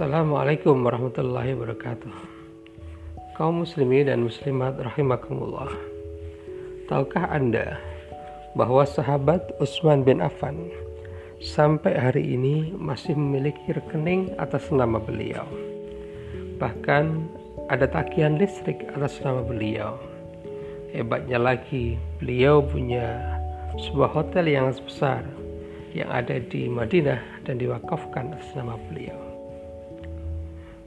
Assalamualaikum warahmatullahi wabarakatuh. Kaum muslimin dan muslimat rahimakumullah. Tahukah Anda bahwa sahabat Utsman bin Affan sampai hari ini masih memiliki rekening atas nama beliau. Bahkan ada tagihan listrik atas nama beliau. Hebatnya lagi, beliau punya sebuah hotel yang besar yang ada di Madinah dan diwakafkan atas nama beliau.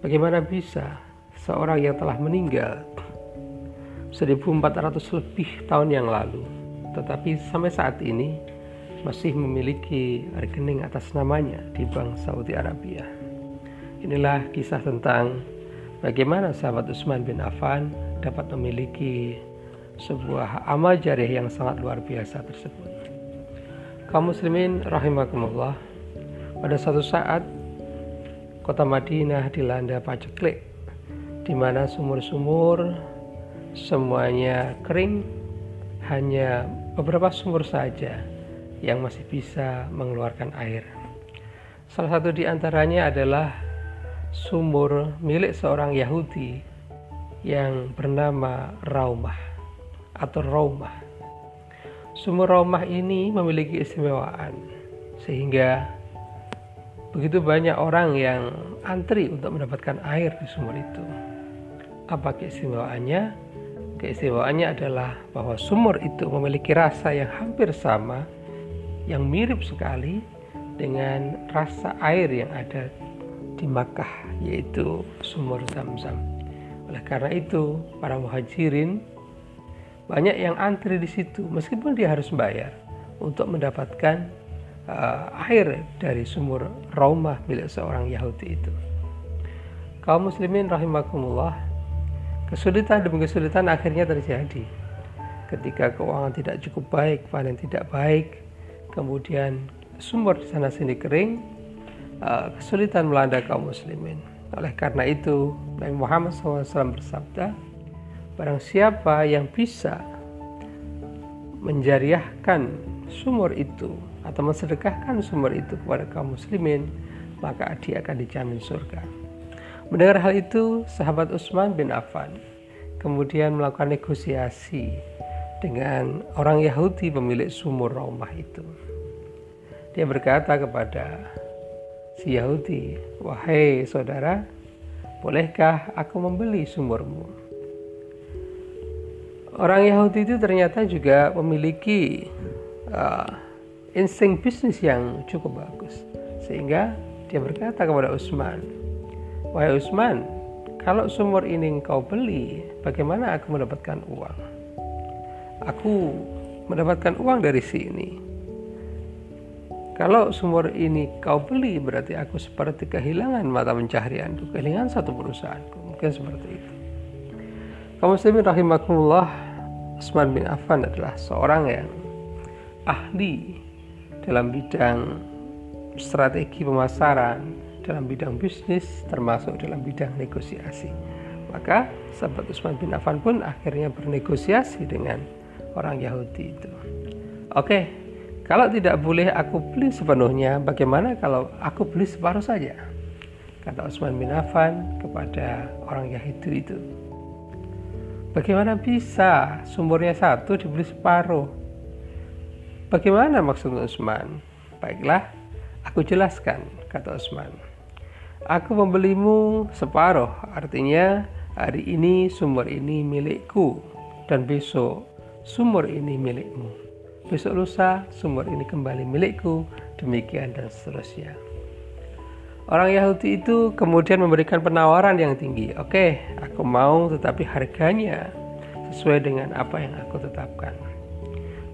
Bagaimana bisa seorang yang telah meninggal 1400 lebih tahun yang lalu tetapi sampai saat ini masih memiliki rekening atas namanya di Bank Saudi Arabia. Inilah kisah tentang bagaimana sahabat Utsman bin Affan dapat memiliki sebuah amal jariah yang sangat luar biasa tersebut. Kaum muslimin rahimakumullah, pada satu saat kota Madinah dilanda paceklik di mana sumur-sumur semuanya kering hanya beberapa sumur saja yang masih bisa mengeluarkan air. Salah satu di antaranya adalah sumur milik seorang Yahudi yang bernama Raumah atau Raumah. Sumur Raumah ini memiliki istimewaan sehingga Begitu banyak orang yang antri untuk mendapatkan air di sumur itu. Apa keistimewaannya? Keistimewaannya adalah bahwa sumur itu memiliki rasa yang hampir sama, yang mirip sekali dengan rasa air yang ada di Makkah, yaitu sumur Zam-Zam. Oleh karena itu, para muhajirin banyak yang antri di situ, meskipun dia harus bayar untuk mendapatkan uh, air dari sumur Raumah milik seorang Yahudi itu. Kaum muslimin rahimakumullah, kesulitan demi kesulitan akhirnya terjadi. Ketika keuangan tidak cukup baik, panen tidak baik, kemudian sumur di sana sini kering, uh, kesulitan melanda kaum muslimin. Oleh karena itu, Nabi Muhammad SAW bersabda, barang siapa yang bisa menjariahkan sumur itu atau mensedekahkan sumur itu kepada kaum muslimin, maka dia akan dijamin surga. Mendengar hal itu, sahabat Utsman bin Affan kemudian melakukan negosiasi dengan orang Yahudi pemilik sumur Raumah itu. Dia berkata kepada si Yahudi, "Wahai saudara, bolehkah aku membeli sumurmu?" Orang Yahudi itu ternyata juga memiliki uh, insting bisnis yang cukup bagus. Sehingga dia berkata kepada Utsman wahai Utsman kalau sumur ini engkau beli bagaimana aku mendapatkan uang? Aku mendapatkan uang dari sini. Kalau sumur ini kau beli berarti aku seperti kehilangan mata pencaharianku kehilangan satu perusahaanku. Mungkin seperti itu. Kaum muslimin rahimakumullah Utsman bin Affan adalah seorang yang ahli dalam bidang strategi pemasaran, dalam bidang bisnis, termasuk dalam bidang negosiasi. Maka sahabat Utsman bin Affan pun akhirnya bernegosiasi dengan orang Yahudi itu. Oke, kalau tidak boleh aku beli sepenuhnya, bagaimana kalau aku beli separuh saja? Kata Utsman bin Affan kepada orang Yahudi itu. Bagaimana bisa sumurnya satu dibeli separuh? Bagaimana maksud Utsman? Baiklah, aku jelaskan, kata Utsman. Aku membelimu separuh, artinya hari ini sumur ini milikku dan besok sumur ini milikmu. Besok lusa sumur ini kembali milikku, demikian dan seterusnya. Orang Yahudi itu kemudian memberikan penawaran yang tinggi. Oke, aku mau tetapi harganya sesuai dengan apa yang aku tetapkan.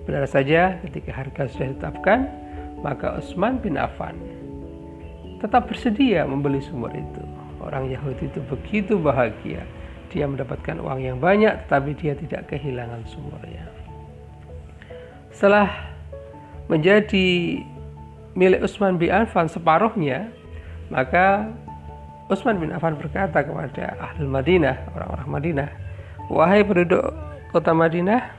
Benar saja ketika harga sudah ditetapkan, maka Utsman bin Affan tetap bersedia membeli sumur itu. Orang Yahudi itu begitu bahagia. Dia mendapatkan uang yang banyak tetapi dia tidak kehilangan sumurnya. Setelah menjadi milik Utsman bin Affan separuhnya, maka Utsman bin Affan berkata kepada ahli Madinah, orang-orang Madinah, "Wahai penduduk kota Madinah,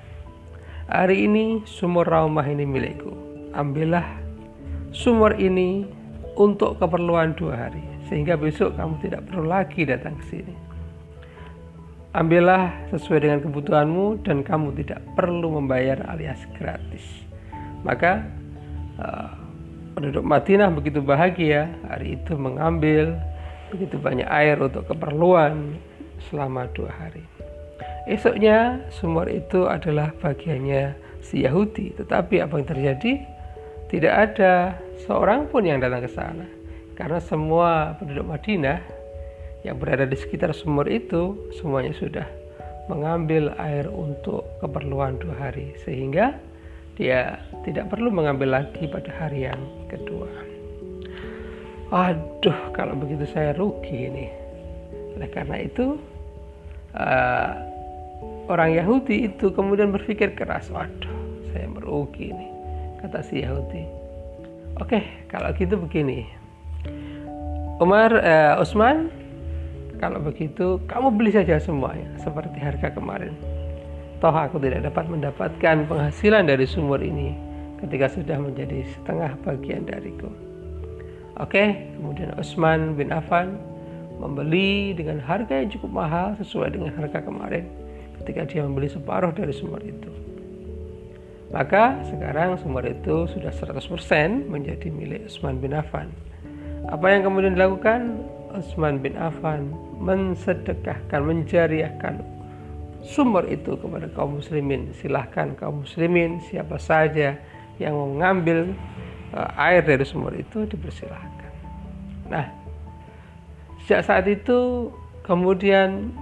Hari ini sumur Raumah ini milikku. Ambillah sumur ini untuk keperluan dua hari. sehingga besok kamu tidak perlu lagi datang ke sini. Ambillah sesuai dengan kebutuhanmu dan kamu tidak perlu membayar alias gratis. Maka uh, penduduk Madinah begitu bahagia hari itu mengambil begitu banyak air untuk keperluan selama dua hari. Esoknya sumur itu adalah bagiannya si Yahudi, tetapi apa yang terjadi? Tidak ada seorang pun yang datang ke sana karena semua penduduk Madinah yang berada di sekitar sumur itu semuanya sudah mengambil air untuk keperluan dua hari sehingga dia tidak perlu mengambil lagi pada hari yang kedua. Aduh, kalau begitu saya rugi ini. Oleh karena itu, uh, orang Yahudi itu kemudian berpikir keras, waduh, saya merugi ini, kata si Yahudi. Oke, kalau gitu begini, Umar, uh, Usman, kalau begitu, kamu beli saja semuanya, seperti harga kemarin. Toh aku tidak dapat mendapatkan penghasilan dari sumur ini ketika sudah menjadi setengah bagian dariku. Oke, kemudian Utsman bin Affan membeli dengan harga yang cukup mahal sesuai dengan harga kemarin ketika dia membeli separuh dari sumur itu. Maka sekarang sumur itu sudah 100% menjadi milik Utsman bin Affan. Apa yang kemudian dilakukan? Utsman bin Affan mensedekahkan, menjariahkan sumber itu kepada kaum muslimin. Silahkan kaum muslimin siapa saja yang mau mengambil uh, air dari sumber itu dipersilahkan. Nah, sejak saat itu kemudian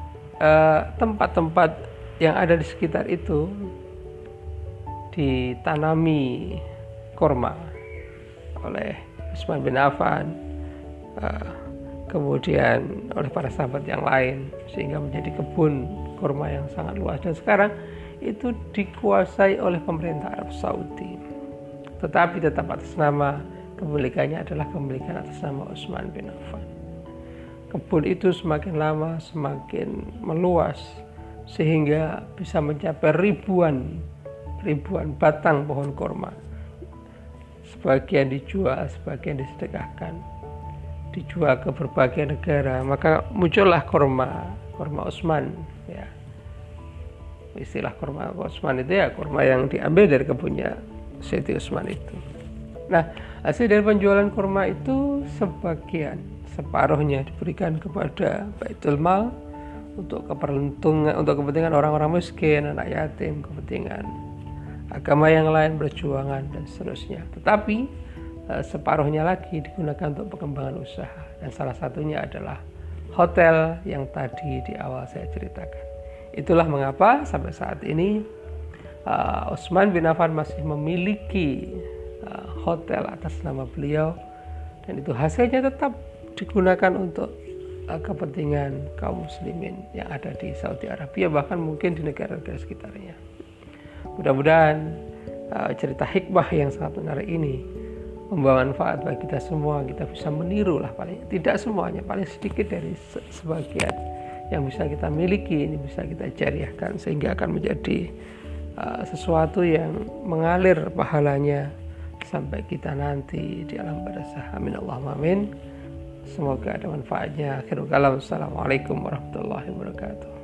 tempat-tempat uh, yang ada di sekitar itu ditanami korma oleh Utsman bin Affan. Uh, kemudian oleh para sahabat yang lain sehingga menjadi kebun kurma yang sangat luas dan sekarang itu dikuasai oleh pemerintah Arab Saudi tetapi tetap atas nama kepemilikannya adalah kepemilikan atas nama Utsman bin Affan kebun itu semakin lama semakin meluas sehingga bisa mencapai ribuan ribuan batang pohon kurma. Sebagian dijual sebagian disedekahkan dijual ke berbagai negara. Maka muncullah korma korma Osman ya. Istilah korma Osman itu ya korma yang diambil dari kebunnya Siti Osman itu. Nah hasil dari penjualan korma itu sebagian separuhnya diberikan kepada Baitul Mal untuk keperuntungan untuk kepentingan orang-orang miskin anak yatim kepentingan agama yang lain berjuangan dan seterusnya. Tetapi Eh, separuhnya lagi digunakan untuk pengembangan usaha. Dan salah satunya adalah hotel yang tadi di awal saya ceritakan. Itulah mengapa sampai saat ini uh, bin Affan masih memiliki uh, hotel atas nama beliau. Dan itu hasilnya tetap digunakan untuk uh, kepentingan kaum muslimin yang ada di Saudi Arabia bahkan mungkin di negara-negara sekitarnya. Mudah-mudahan uh, cerita hikmah yang sangat menarik ini membawa manfaat bagi kita semua. Kita bisa meniru lah paling tidak semuanya paling sedikit dari sebagian yang bisa kita miliki ini bisa kita jariahkan sehingga akan menjadi uh, sesuatu yang mengalir pahalanya sampai kita nanti di alam barzah amin Allah amin semoga ada manfaatnya. Akhirul kalam. Assalamualaikum warahmatullahi wabarakatuh